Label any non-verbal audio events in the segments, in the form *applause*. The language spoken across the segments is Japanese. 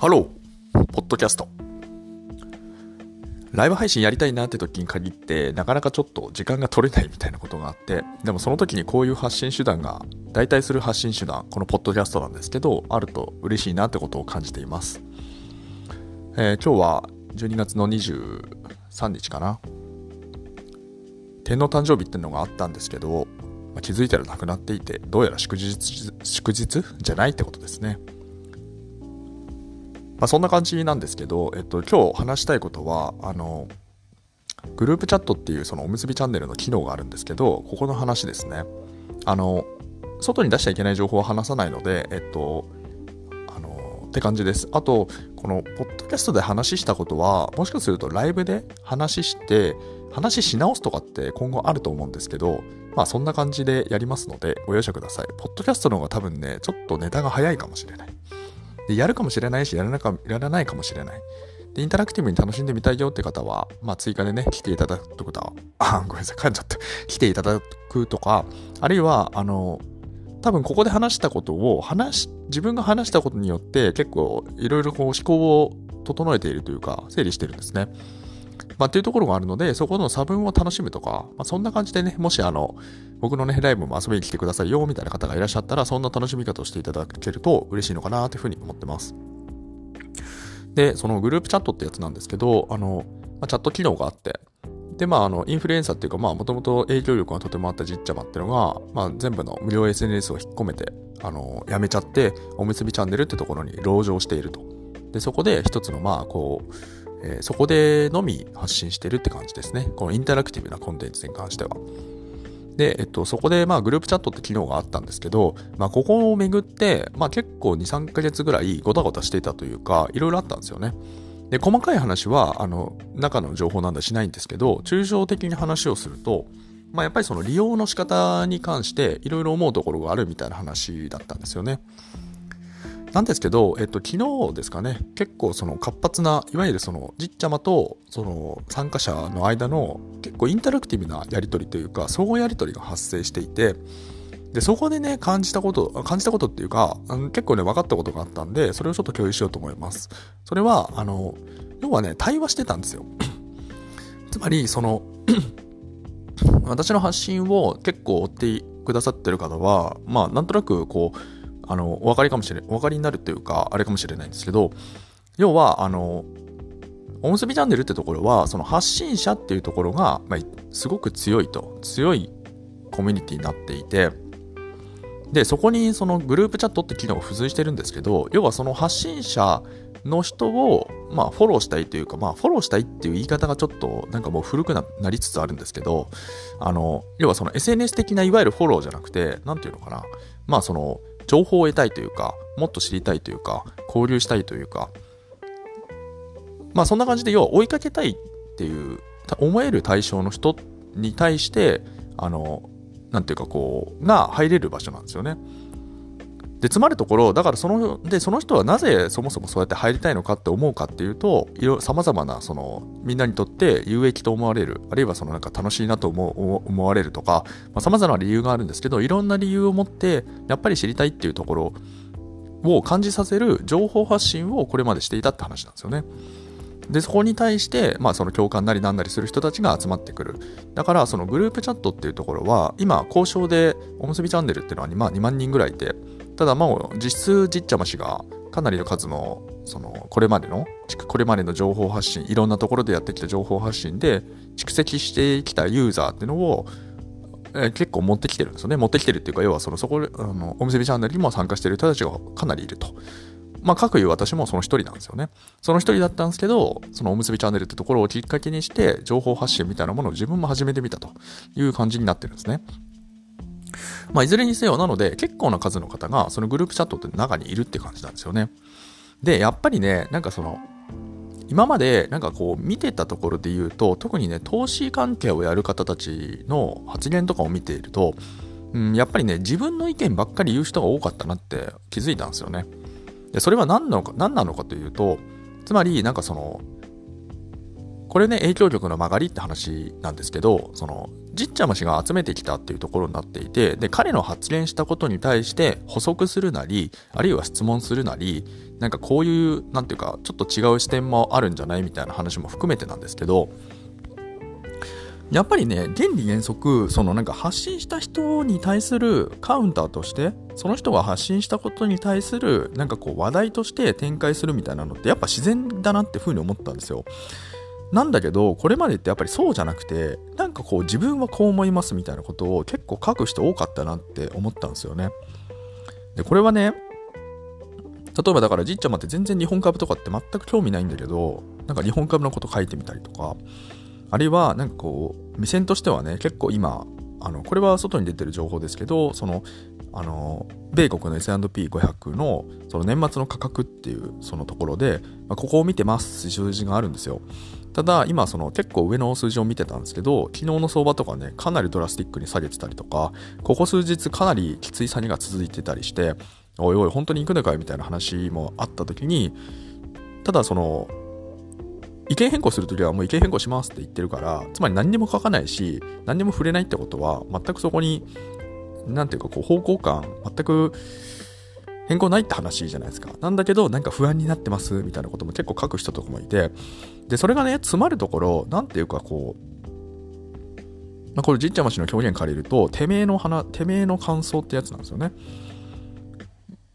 ハロー、ポッドキャスト。ライブ配信やりたいなって時に限って、なかなかちょっと時間が取れないみたいなことがあって、でもその時にこういう発信手段が、代替する発信手段、このポッドキャストなんですけど、あると嬉しいなってことを感じています。えー、今日は12月の23日かな。天皇誕生日っていうのがあったんですけど、まあ、気づいたらなくなっていて、どうやら祝日、祝日？じゃないってことですね。まあ、そんな感じなんですけど、えっと、今日話したいことは、あの、グループチャットっていうそのおむすびチャンネルの機能があるんですけど、ここの話ですね。あの、外に出しちゃいけない情報は話さないので、えっと、あの、って感じです。あと、この、ポッドキャストで話したことは、もしかするとライブで話して、話し直すとかって今後あると思うんですけど、まあそんな感じでやりますので、ご容赦ください。ポッドキャストの方が多分ね、ちょっとネタが早いかもしれない。でやるかもしれないしやらないかやらないかもしれない。で、インタラクティブに楽しんでみたいよって方は、まあ、追加でね、来ていただくとは、あ、ごめんなさい、噛んじゃった。*laughs* 来ていただくとか、あるいは、あの、多分ここで話したことを話、自分が話したことによって結構いろいろこう思考を整えているというか、整理してるんですね。まあ、っていうところがあるので、そこの差分を楽しむとか、まあ、そんな感じでね、もしあの、僕のね、ライブも遊びに来てくださいよ、みたいな方がいらっしゃったら、そんな楽しみ方をしていただけると嬉しいのかな、というふうに思ってます。で、そのグループチャットってやつなんですけど、あの、まあ、チャット機能があって、で、まあ、あの、インフルエンサーっていうか、まあ、もともと影響力がとてもあったじっちゃまっていうのが、まあ、全部の無料 SNS を引っ込めて、あの、やめちゃって、おむすびチャンネルってところに籠城していると。で、そこで一つの、まあ、こう、えー、そこでのみ発信してるって感じですね。このインタラクティブなコンテンツに関しては。で、えっと、そこで、まあ、グループチャットって機能があったんですけど、まあ、ここをめぐって、まあ、結構2、3ヶ月ぐらいごたごたしていたというか、いろいろあったんですよね。で、細かい話は、あの、中の情報なんだしないんですけど、抽象的に話をすると、まあ、やっぱりその利用の仕方に関して、いろいろ思うところがあるみたいな話だったんですよね。なんですけど、えっと、昨日ですかね、結構その活発な、いわゆるその、じっちゃまと、その、参加者の間の、結構インタラクティブなやりとりというか、相互やりとりが発生していて、で、そこでね、感じたこと、感じたことっていうか、結構ね、分かったことがあったんで、それをちょっと共有しようと思います。それは、あの、要はね、対話してたんですよ。*clears throat* つまり、その *clears throat* 私の発信を結構追ってくださってる方は、まあ、なんとなく、こう、あの、お分かりかもしれ、お分かりになるっていうか、あれかもしれないんですけど、要は、あの、おむすびチャンネルってところは、その発信者っていうところが、まあ、すごく強いと、強いコミュニティになっていて、で、そこにそのグループチャットって機能が付随してるんですけど、要はその発信者の人を、まあ、フォローしたいというか、まあ、フォローしたいっていう言い方がちょっと、なんかもう古くなりつつあるんですけど、あの、要はその SNS 的ないわゆるフォローじゃなくて、なんていうのかな、まあ、その、情報を得たいというか、もっと知りたいというか、交流したいというか、まあそんな感じで要は追いかけたいっていう、思える対象の人に対して、あの、なんていうかこう、が入れる場所なんですよね。で、つまるところ、だからその、で、その人はなぜそもそもそうやって入りたいのかって思うかっていうと、いろ、様々な、その、みんなにとって有益と思われる、あるいはそのなんか楽しいなと思思われるとかさ、まあ、様々な理由があるんですけど、いろんな理由を持って、やっぱり知りたいっていうところを感じさせる情報発信をこれまでしていたって話なんですよね。で、そこに対して、まあその共感なりなんなりする人たちが集まってくる。だからそのグループチャットっていうところは、今交渉でおむすびチャンネルっていうのは 2, 2万人ぐらいいて、ただまあ実質じっちゃましがかなりの数のそのこれまでのこれまでの情報発信いろんなところでやってきた情報発信で蓄積してきたユーザーっていうのを、え、結構持ってきてるんですよね持ってきてるっていうか要はそのそこあのおむすびチャンネルにも参加してる人たちがかなりいると。まあ、各いう私もその一人なんですよね。その一人だったんですけど、そのおむすびチャンネルってところをきっかけにして、情報発信みたいなものを自分も始めてみたという感じになってるんですね。まあ、いずれにせよ、なので、結構な数の方が、そのグループチャットって中にいるって感じなんですよね。で、やっぱりね、なんかその、今までなんかこう見てたところで言うと、特にね、投資関係をやる方たちの発言とかを見ていると、うん、やっぱりね、自分の意見ばっかり言う人が多かったなって気づいたんですよね。で、それは何なのか、何なのかというと、つまり、なんかその、これね、影響力の曲がりって話なんですけど、その、じっちゃま氏が集めてきたっていうところになっていてで彼の発言したことに対して補足するなりあるいは質問するなりなんかこういうなんていうかちょっと違う視点もあるんじゃないみたいな話も含めてなんですけどやっぱりね原理原則そのなんか発信した人に対するカウンターとしてその人が発信したことに対するなんかこう話題として展開するみたいなのってやっぱ自然だなっていうふうに思ったんですよ。なんだけどこれまでってやっぱりそうじゃなくてなんかこう自分はこう思いますみたいなことを結構書く人多かったなって思ったんですよね。でこれはね例えばだからじっちゃまって全然日本株とかって全く興味ないんだけどなんか日本株のこと書いてみたりとかあるいはなんかこう目線としてはね結構今あのこれは外に出てる情報ですけどそのあの米国の S&P500 のその年末の価格っていうそのところで、まあ、ここを見てますって数字があるんですよ。ただ今その結構上の数字を見てたんですけど昨日の相場とかねかなりドラスティックに下げてたりとかここ数日かなりきつい下げが続いてたりしておいおい本当に行くのかいみたいな話もあった時にただその意見変更するときはもう意見変更しますって言ってるからつまり何にも書かないし何にも触れないってことは全くそこに何ていうかこう方向感全く変更ないって話じゃないですか。なんだけど、なんか不安になってますみたいなことも結構書く人とかもいて、で、それがね、詰まるところ、なんていうかこう、まあ、これじっちゃましの表現借りると、てめえの花、てめえの感想ってやつなんですよね。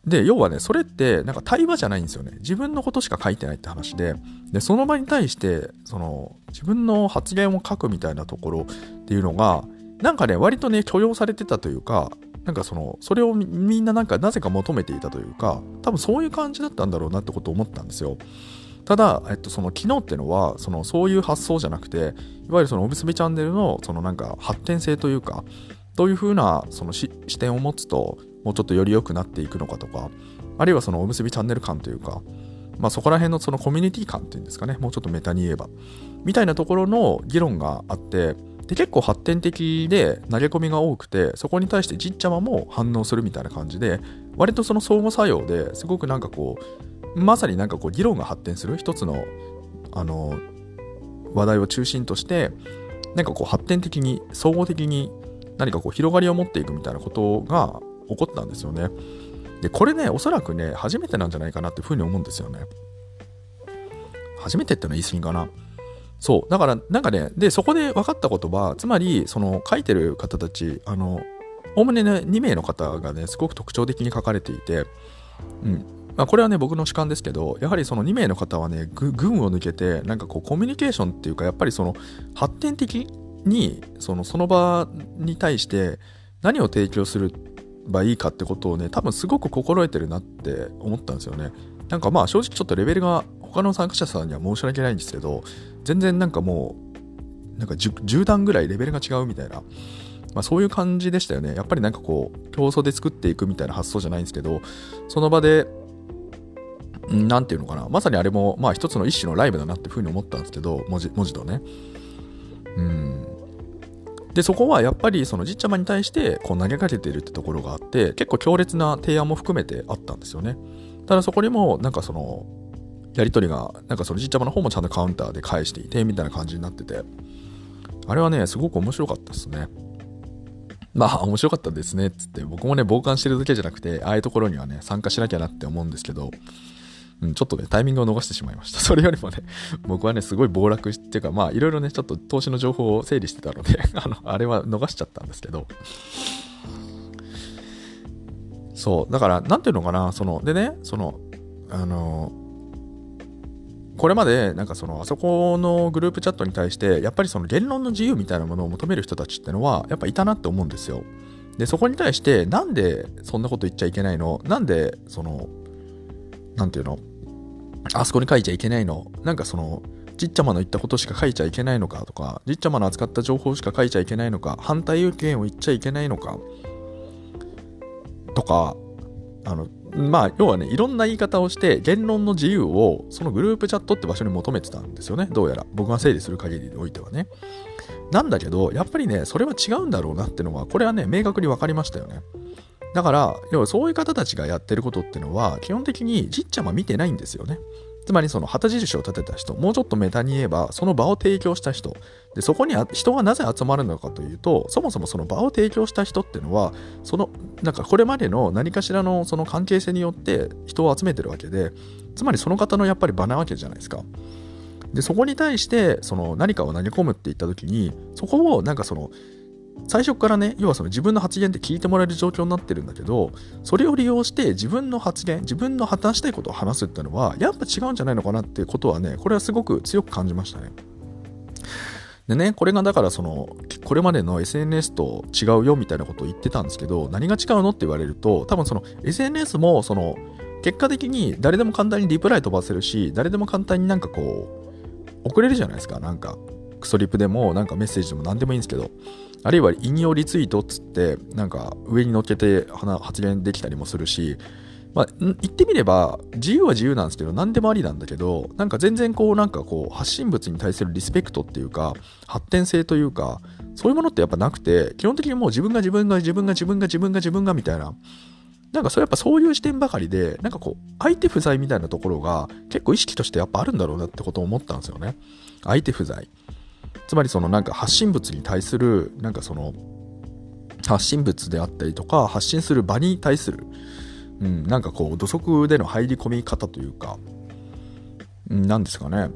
で、要はね、それってなんか対話じゃないんですよね。自分のことしか書いてないって話で、で、その場に対して、その、自分の発言を書くみたいなところっていうのが、なんかね、割とね、許容されてたというか、なんかその、それをみんななんかなぜか求めていたというか、多分そういう感じだったんだろうなってことを思ったんですよ。ただ、えっと、その機能ってのは、その、そういう発想じゃなくて、いわゆるそのおむすびチャンネルの、そのなんか発展性というか、どういうふうなその視点を持つと、もうちょっとより良くなっていくのかとか、あるいはそのおむすびチャンネル感というか、まあそこら辺のそのコミュニティ感っていうんですかね、もうちょっとメタに言えば、みたいなところの議論があって、で結構発展的で投げ込みが多くてそこに対してじっちゃまも反応するみたいな感じで割とその相互作用ですごくなんかこうまさになんかこう議論が発展する一つのあの話題を中心としてなんかこう発展的に総合的に何かこう広がりを持っていくみたいなことが起こったんですよね。でこれねおそらくね初めてなんじゃないかなっていうふうに思うんですよね。初めてってのは言い過ぎかな。そう。だから、なんかね、で、そこで分かったことは、つまり、その、書いてる方たち、あの、おおむねね、2名の方がね、すごく特徴的に書かれていて、うん。まあ、これはね、僕の主観ですけど、やはりその2名の方はね、群を抜けて、なんかこう、コミュニケーションっていうか、やっぱりその、発展的に、その、その場に対して、何を提供するばいいかってことをね、多分すごく心得てるなって思ったんですよね。なんかまあ正直ちょっとレベルが他の参加者さんには申し訳ないんですけど、全然なんかもう、なんか 10, 10段ぐらいレベルが違うみたいな、まあ、そういう感じでしたよね。やっぱりなんかこう、競争で作っていくみたいな発想じゃないんですけど、その場で、なんていうのかな、まさにあれも、まあ一つの一種のライブだなっていうふうに思ったんですけど、文字文字とね。うん。で、そこはやっぱりそのじっちゃまに対してこう投げかけてるってところがあって、結構強烈な提案も含めてあったんですよね。ただそこにも、なんかその、やり取りが、なんかそのじっちゃまの方もちゃんとカウンターで返していて、みたいな感じになってて、あれはね、すごく面白かったですね。まあ、*laughs* 面白かったですね、つって、僕もね、傍観してるだけじゃなくて、ああいうところにはね、参加しなきゃなって思うんですけど、うん、ちょっとね、タイミングを逃してしまいました。*laughs* それよりもね、僕はね、すごい暴落っていうか、まあ、いろいろね、ちょっと投資の情報を整理してたので *laughs* あの、あれは逃しちゃったんですけど、そう、だから、なんていうのかな、その、でね、その、あの、これまでなんかそのあそこのグループチャットに対してやっぱりその言論の自由みたいなものを求める人たちってのはやっぱいたなって思うんですよ。でそこに対してなんでそんなこと言っちゃいけないの？なんでそのなんていうの？あそこに書いちゃいけないの？なんかそのじっちゃまの言ったことしか書いちゃいけないのかとかじっちゃまの扱った情報しか書いちゃいけないのか反対意見を言っちゃいけないのかとかあのまあ、要はね、いろんな言い方をして、言論の自由を、そのグループチャットって場所に求めてたんですよね。どうやら。僕が整理する限りにおいてはね。なんだけど、やっぱりね、それは違うんだろうなってのは、これはね、明確に分かりましたよね。だから、要はそういう方たちがやってることってのは、基本的にじっちゃま見てないんですよね。つまりその旗印を立てた人、もうちょっとメタに言えば、その場を提供した人。で、そこに人がなぜ集まるのかというと、そもそもその場を提供した人っていうのは、その、なんかこれまでの何かしらのその関係性によって人を集めてるわけで、つまりその方のやっぱり場なわけじゃないですか。で、そこに対して、その何かを投げ込むって言った時に、そこをなんかその、最初からね、要はその自分の発言って聞いてもらえる状況になってるんだけど、それを利用して自分の発言、自分の破綻したいことを話すっていうのは、やっぱ違うんじゃないのかなっていうことはね、これはすごく強く感じましたね。でね、これがだからその、これまでの SNS と違うよみたいなことを言ってたんですけど、何が違うのって言われると、多分その SNS もその、結果的に誰でも簡単にリプライ飛ばせるし、誰でも簡単になんかこう、送れるじゃないですか、なんか。クソリプでも、なんかメッセージでも何でもいいんですけど。あるいは引用リツイートっつってなんか上に乗っけて発言できたりもするしまあ、言ってみれば自由は自由なんですけど何でもありなんだけどなんか全然こうなんかこう発信物に対するリスペクトっていうか発展性というかそういうものってやっぱなくて基本的にもう自分が自分が自分が自分が自分が自分がみたいな。なんかそれやっぱそういう視点ばかりでなんかこう相手不在みたいなところが結構意識としてやっぱあるんだろうなってことを思ったんですよね。相手不在。つまりそのなんか発信物に対するなんかその発信物であったりとか発信する場に対する、うん、なんかこう土足での入り込み方というか、うん、なんですかね。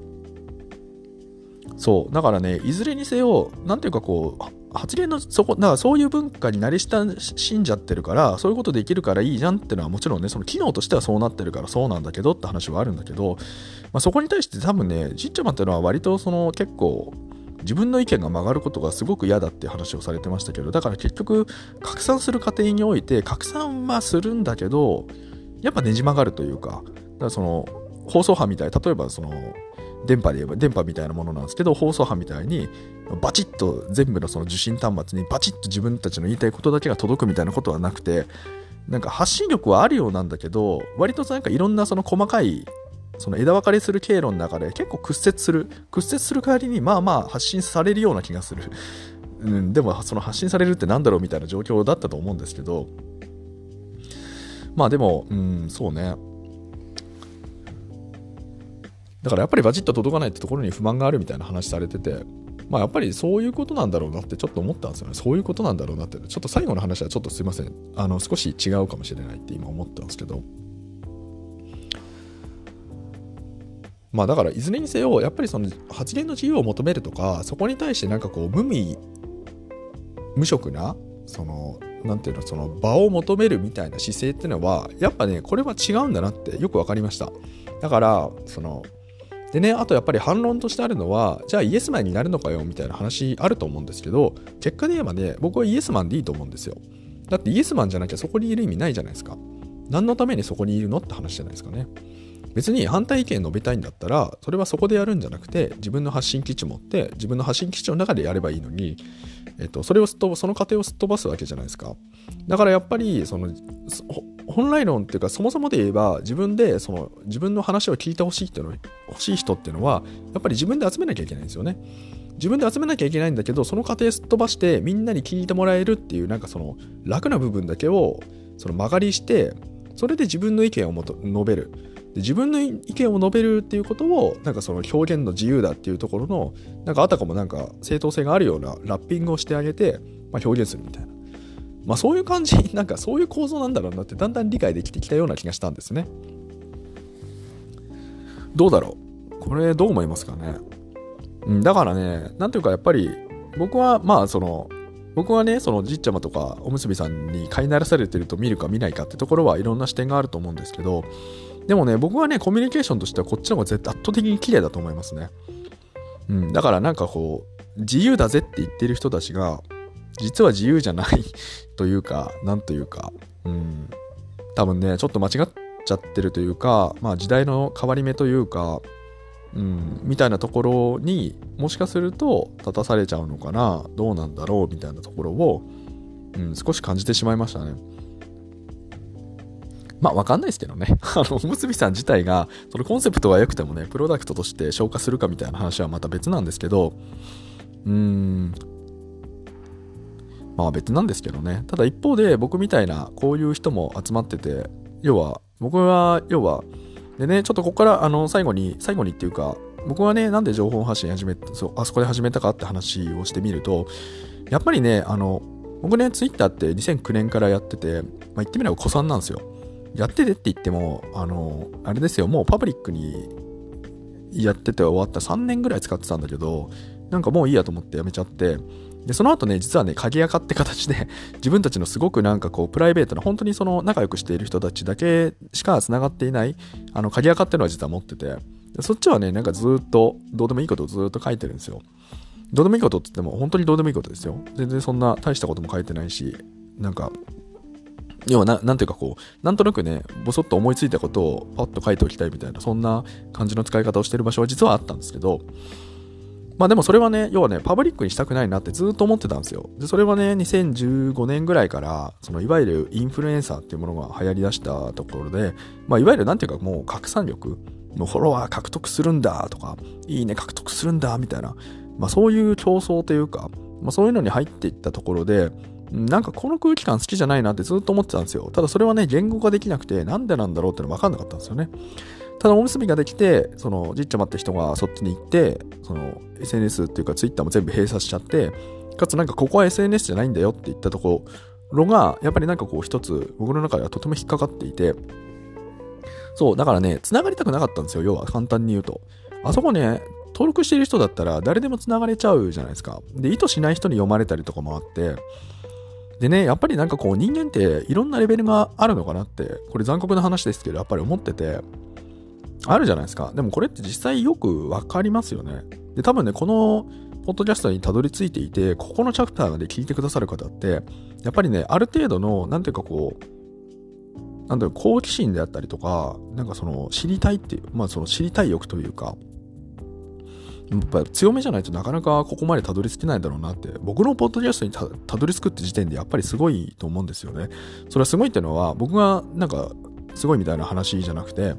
そう。だからねいずれにせよ何ていうかこう発言のそこだからそういう文化に慣れ親しんじゃってるからそういうことできるからいいじゃんってのはもちろんねその機能としてはそうなってるからそうなんだけどって話はあるんだけど、まあ、そこに対して多分ねじっちゃまっていうのは割とその結構自分の意見が曲がることがすごく嫌だって話をされてましたけどだから結局拡散する過程において拡散はするんだけどやっぱねじ曲がるというかだからその放送波みたい例えばその電波で言えば電波みたいなものなんですけど放送波みたいにバチッと全部のその受信端末にバチッと自分たちの言いたいことだけが届くみたいなことはなくてなんか発信力はあるようなんだけど割となんかいろんなその細かいその枝分かれする経路の中で結構屈折する屈折する代わりにまあまあ発信されるような気がする、*laughs* うん、でもその発信されるって何だろうみたいな状況だったと思うんですけどまあでもうんそうねだからやっぱりバチッと届かないってところに不満があるみたいな話されててまあやっぱりそういうことなんだろうなってちょっと思ったんですよね。そういうことなんだろうなって。ちょっと最後の話はちょっとすいません。あの少し違うかもしれないって今思ったんですけど。まあだからいずれにせよやっぱりその発言の自由を求めるとかそこに対してなんかこう無味無色なそのなんていうのその場を求めるみたいな姿勢っていうのはやっぱねこれは違うんだなってよく分かりました。だからそのでねあとやっぱり反論としてあるのはじゃあイエスマンになるのかよみたいな話あると思うんですけど結果で言えばね僕はイエスマンでいいと思うんですよ。だってイエスマンじゃなきゃそこにいる意味ないじゃないですか。何のためにそこにいるのって話じゃないですかね。別に反対意見述べたいんだったらそれはそこでやるんじゃなくて自分の発信基地持って自分の発信基地の中でやればいいのに、えっと、それをすっ飛ばその過程をすっ飛ばすわけじゃないですか。だからやっぱりその本来論っていうかそもそもで言えば自分でその自分の話を聞いてほしいっていうの欲しい人っていうのはやっぱり自分で集めなきゃいけないんですよね。自分で集めなきゃいけないんだけどその過程すっ飛ばしてみんなに聞いてもらえるっていうなんかその楽な部分だけをその曲がりしてそれで自分の意見をもと述べる。自分の意見を述べるっていうことをなんかその表現の自由だっていうところのなんかあたかもなんか正当性があるようなラッピングをしてあげて、まあ、表現するみたいな。まあそういう感じなんかそういう構造なんだろうなってだんだん理解できてきたような気がしたんですね。どうだろう？これどう思いますかね、うん、だからねなんていうかやっぱり僕はまあその僕はねそのじっちゃまとかおむすびさんに飼いならされてると見るか見ないかってところはいろんな視点があると思うんですけどでもね、僕はね、コミュニケーションとしてはこっちの方が絶対圧倒的に綺麗だと思いますね。うん、だからなんかこう、自由だぜって言ってる人たちが、実は自由じゃないというか、なんというか、うん、多分ね、ちょっと間違っちゃってるというか、まあ時代の変わり目というか、うん、みたいなところにもしかすると立たされちゃうのかな、どうなんだろうみたいなところを、うん、少し感じてしまいましたね。まあわかんないですけどね。*laughs* あの、おむすびさん自体が、そのコンセプトは良くてもね、プロダクトとして消化するかみたいな話はまた別なんですけど、うーん、まあ別なんですけどね。ただ一方で僕みたいなこういう人も集まってて、要は、僕は、要は、でね、ちょっとここからあの最後に、最後にっていうか、僕はね、なんで情報発信始めそうあそこで始めたかって話をしてみると、やっぱりね、あの、僕ね、ツイッターって2009年からやってて、まあ、言ってみれば古参なんですよ。やっててって言っても、あの、あれですよ、もうパブリックにやってて終わった3年ぐらい使ってたんだけど、なんかもういいやと思ってやめちゃって、で、その後ね、実はね、鍵垢って形で、*laughs* 自分たちのすごくなんかこう、プライベートな、本当にその仲良くしている人たちだけしか繋がっていない、あの、鍵垢っていうのは実は持ってて、そっちはね、なんかずっと、どうでもいいことをずっと書いてるんですよ。どうでもいいことって言っても、本当にどうでもいいことですよ。全然そんな大したことも書いてないし、なんか、要はな、なんていうかこう、なんとなくね、ぼそっと思いついたことをパッと書いておきたいみたいな、そんな感じの使い方をしてる場所は実はあったんですけど、まあでもそれはね、要はね、パブリックにしたくないなってずっと思ってたんですよ。で、それはね、2015年ぐらいから、そのいわゆるインフルエンサーっていうものが流行りだしたところで、まあいわゆるなんていうかもう拡散力、もうフォロワー獲得するんだとか、いいね獲得するんだみたいな、まあそういう競争というか、まあそういうのに入っていったところで、なんかこの空気感好きじゃないなってずっと思ってたんですよ。ただそれはね、言語化できなくて、なんでなんだろうっての分かんなかったんですよね。ただおむすびができて、その、じっちゃまって人がそっちに行って、その、SNS っていうか Twitter も全部閉鎖しちゃって、かつなんかここは SNS じゃないんだよって言ったところが、やっぱりなんかこう一つ、僕の中ではとても引っかかっていて、そう、だからね、繋がりたくなかったんですよ、要は簡単に言うと。あそこね、登録している人だったら誰でも繋がれちゃうじゃないですか。で、意図しない人に読まれたりとかもあって、でね、やっぱりなんかこう人間っていろんなレベルがあるのかなって、これ残酷な話ですけど、やっぱり思ってて、あるじゃないですか。でもこれって実際よくわかりますよね。で、多分ね、このポッドキャストにたどり着いていて、ここのチャプターで聞いてくださる方って、やっぱりね、ある程度の、なんていうかこう、なんだろう、好奇心であったりとか、なんかその、知りたいっていう、まあその知りたい欲というか、やっぱ強めじゃないとなかなかここまでたどり着けないだろうなって、僕のポッドキャストにたどり着くって時点でやっぱりすごいと思うんですよね。それはすごいってのは、僕がなんかすごいみたいな話じゃなくて、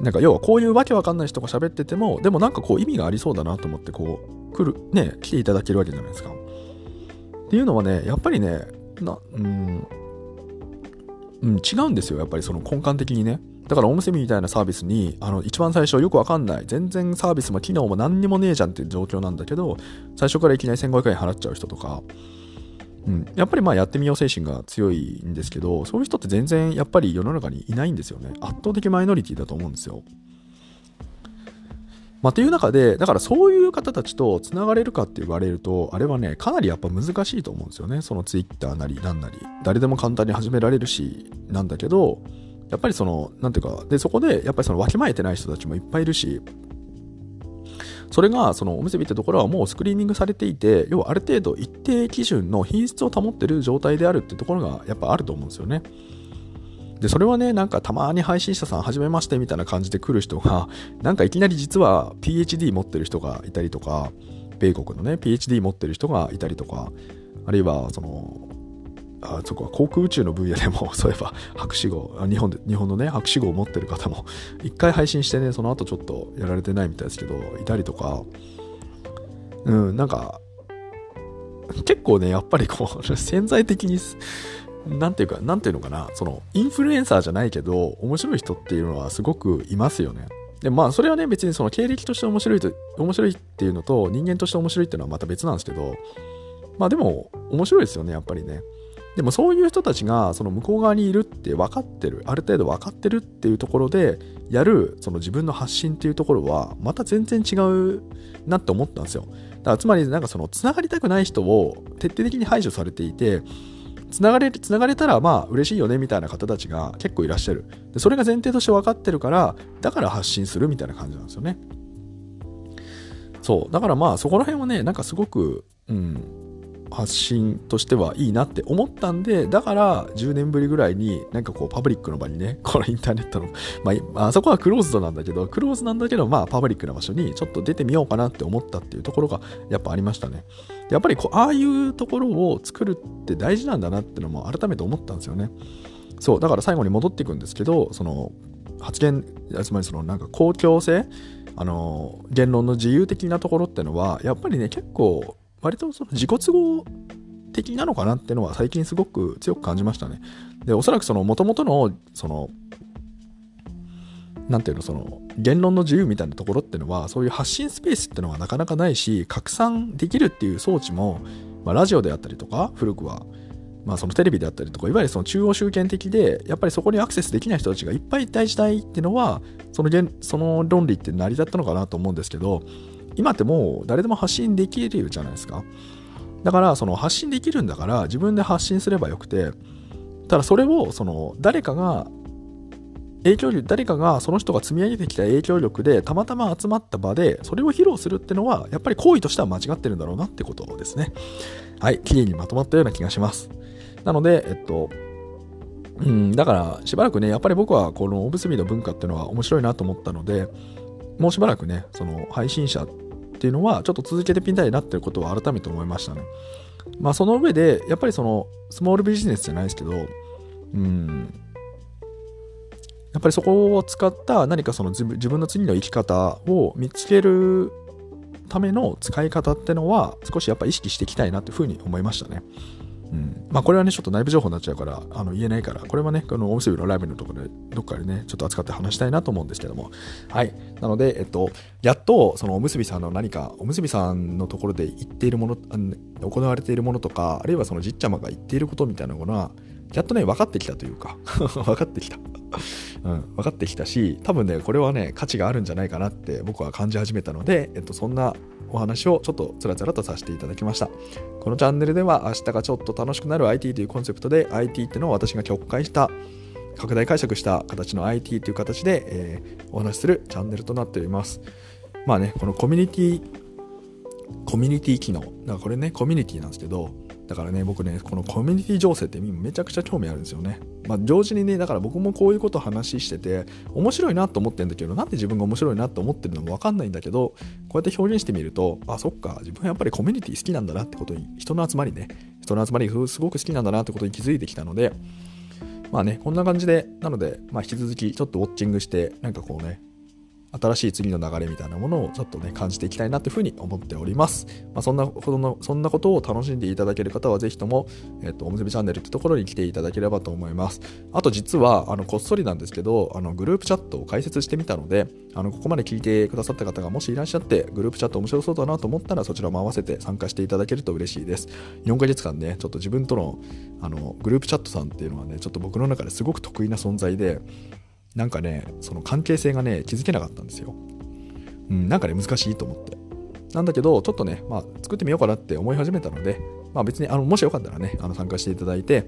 なんか要はこういうわけわかんない人が喋ってても、でもなんかこう意味がありそうだなと思ってこう、来る、ね、来ていただけるわけじゃないですか。っていうのはね、やっぱりね、な、うん、うん、違うんですよ、やっぱりその根幹的にね。だからおむすびみたいなサービスに、あの、一番最初よくわかんない、全然サービスも機能も何にもねえじゃんっていう状況なんだけど、最初からいきなり1500円払っちゃう人とか、うん、やっぱりまあやってみよう精神が強いんですけど、そういう人って全然やっぱり世の中にいないんですよね。圧倒的マイノリティだと思うんですよ。まあ、っていう中で、だからそういう方たちと繋がれるかって言われると、あれはね、かなりやっぱ難しいと思うんですよね。そのツイッターなりなんなり。誰でも簡単に始められるし、なんだけど、やっぱりその、なんていうか、で、そこで、やっぱりそのわきまえてない人たちもいっぱいいるし、それが、そのお店見ってところはもうスクリーニングされていて、要はある程度一定基準の品質を保ってる状態であるってところがやっぱあると思うんですよね。で、それはね、なんかたまに配信者さんはじめましてみたいな感じで来る人が、なんかいきなり実は PhD 持ってる人がいたりとか、米国のね、PhD 持ってる人がいたりとか、あるいは、その、あそこは航空宇宙の分野でも、*laughs* そういえば博士号、日本で、日本のね、博士号を持ってる方も、一回配信してね、その後ちょっとやられてないみたいですけど、いたりとか、うん、なんか、結構ね、やっぱりこう、*laughs* 潜在的に、なんていうか、なんていうのかな、その、インフルエンサーじゃないけど、面白い人っていうのはすごくいますよね。で、まあ、それはね、別にその経歴として面白いと、面白いっていうのと、人間として面白いっていうのはまた別なんですけど、まあでも、面白いですよね、やっぱりね。でもそういう人たちがその向こう側にいるって分かってる、ある程度分かってるっていうところでやるその自分の発信っていうところはまた全然違うなって思ったんですよ。だからつまりなんかその繋がりたくない人を徹底的に排除されていて、繋がれ、繋がれたらまあ嬉しいよねみたいな方たちが結構いらっしゃる。でそれが前提として分かってるから、だから発信するみたいな感じなんですよね。そう。だからまあそこら辺はね、なんかすごく、うん、発信としてはいいなって思ったんで、だから10年ぶりぐらいになんかこうパブリックの場にね、*laughs* このインターネットの、*laughs* まあ、あそこはクローズドなんだけど、クローズなんだけど、まあパブリックな場所にちょっと出てみようかなって思ったっていうところがやっぱありましたね。やっぱりこう、ああいうところを作るって大事なんだなってのも改めて思ったんですよね。そう、だから最後に戻っていくんですけど、その発言、つまりそのなんか公共性、あの言論の自由的なところってのはやっぱりね結構割とその自己都合的なのかなっていうのは最近すごく強く感じましたね。で、おそらくその元々の、その、なんていうのその言論の自由みたいなところっていうのはそういう発信スペースっていうのはなかなかないし拡散できるっていう装置も、まあ、ラジオであったりとか古くは、まあ、そのテレビであったりとかいわゆるその中央集権的でやっぱりそこにアクセスできない人たちがいっぱいいた時代っていうのはそのその論理って成り立ったのかなと思うんですけど今ってもう誰でも発信できるじゃないですか。だからその発信できるんだから自分で発信すればよくてただそれをその誰かが影響力誰かがその人が積み上げてきた影響力でたまたま集まった場でそれを披露するってのはやっぱり行為としては間違ってるんだろうなってことですね。はい綺麗にまとまったような気がします。なのでえっとうん、だからしばらくねやっぱり僕はこのおむすびの文化っていうのは面白いなと思ったのでもうしばらくねその配信者っていうのはちょっと続けてみたいなっていうことを改めて思いましたねまあその上でやっぱりそのスモールビジネスじゃないですけどうんやっぱりそこを使った何かその自分の次の生き方を見つけるための使い方ってのは少しやっぱ意識していきたいなというふうに思いましたね。うん、まあこれはねちょっと内部情報になっちゃうからあの言えないからこれはねこのおむすびのライブのところでどっかでねちょっと扱って話したいなと思うんですけども。はい。なのでえっとやっとそのおむすびさんの何かおむすびさんのところで言っているもの行われているものとかあるいはそのじっちゃまが言っていることみたいなものはやっとね分かってきたというか *laughs* 分かってきた。*laughs* うん、分かってきたし多分ねこれはね価値があるんじゃないかなって僕は感じ始めたので、えっと、そんなお話をちょっとつらつらとさせていただきました。このチャンネルでは明日がちょっと楽しくなる IT というコンセプトで IT っていうのを私が曲解した拡大解釈した形の IT という形で、えー、お話しするチャンネルとなっております。まあねこのコミュニティコミュニティ機能。だからこれねコミュニティなんですけどだからね、僕ね、このコミュニティ情勢ってめちゃくちゃ興味あるんですよね。まあ、同時にね、だから僕もこういうこと話してて、面白いなと思ってるんだけど、なんで自分が面白いなと思ってるのもわかんないんだけど、こうやって表現してみると、あ、そっか、自分やっぱりコミュニティ好きなんだなってことに、人の集まりね、人の集まりすごく好きなんだなってことに気づいてきたので、まあね、こんな感じで、なので、まあ引き続きちょっとウォッチングして、なんかこうね、新しい次の流れみたいなものをちょっとね、感じていきたいなというふうに思っております。まあ、そんなことの、そんなことを楽しんでいただける方は、ぜひとも、えっと、おむすびチャンネルってところに来ていただければと思います。あと実は、あの、こっそりなんですけど、あの、グループチャットを開設してみたので、あの、ここまで聞いてくださった方がもしいらっしゃって、グループチャット面白そうだなと思ったら、そちらも合わせて参加していただけると嬉しいです。4ヶ月間ね、ちょっと自分との、あの、グループチャットさんっていうのはね、ちょっと僕の中ですごく得意な存在で、なんかね、その関係性がね、気づけなかったんですよ。うん、なんかね、難しいと思って。なんだけど、ちょっとね、まあ、作ってみようかなって思い始めたので、まあ別に、あの、もしよかったらね、あの参加していただいて、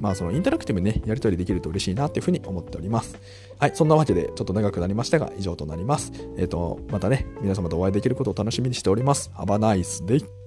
まあそのインタラクティブにね、やり取りできると嬉しいなっていうふうに思っております。はい、そんなわけでちょっと長くなりましたが、以上となります。えっ、ー、と、またね、皆様とお会いできることを楽しみにしております。Have a nice day!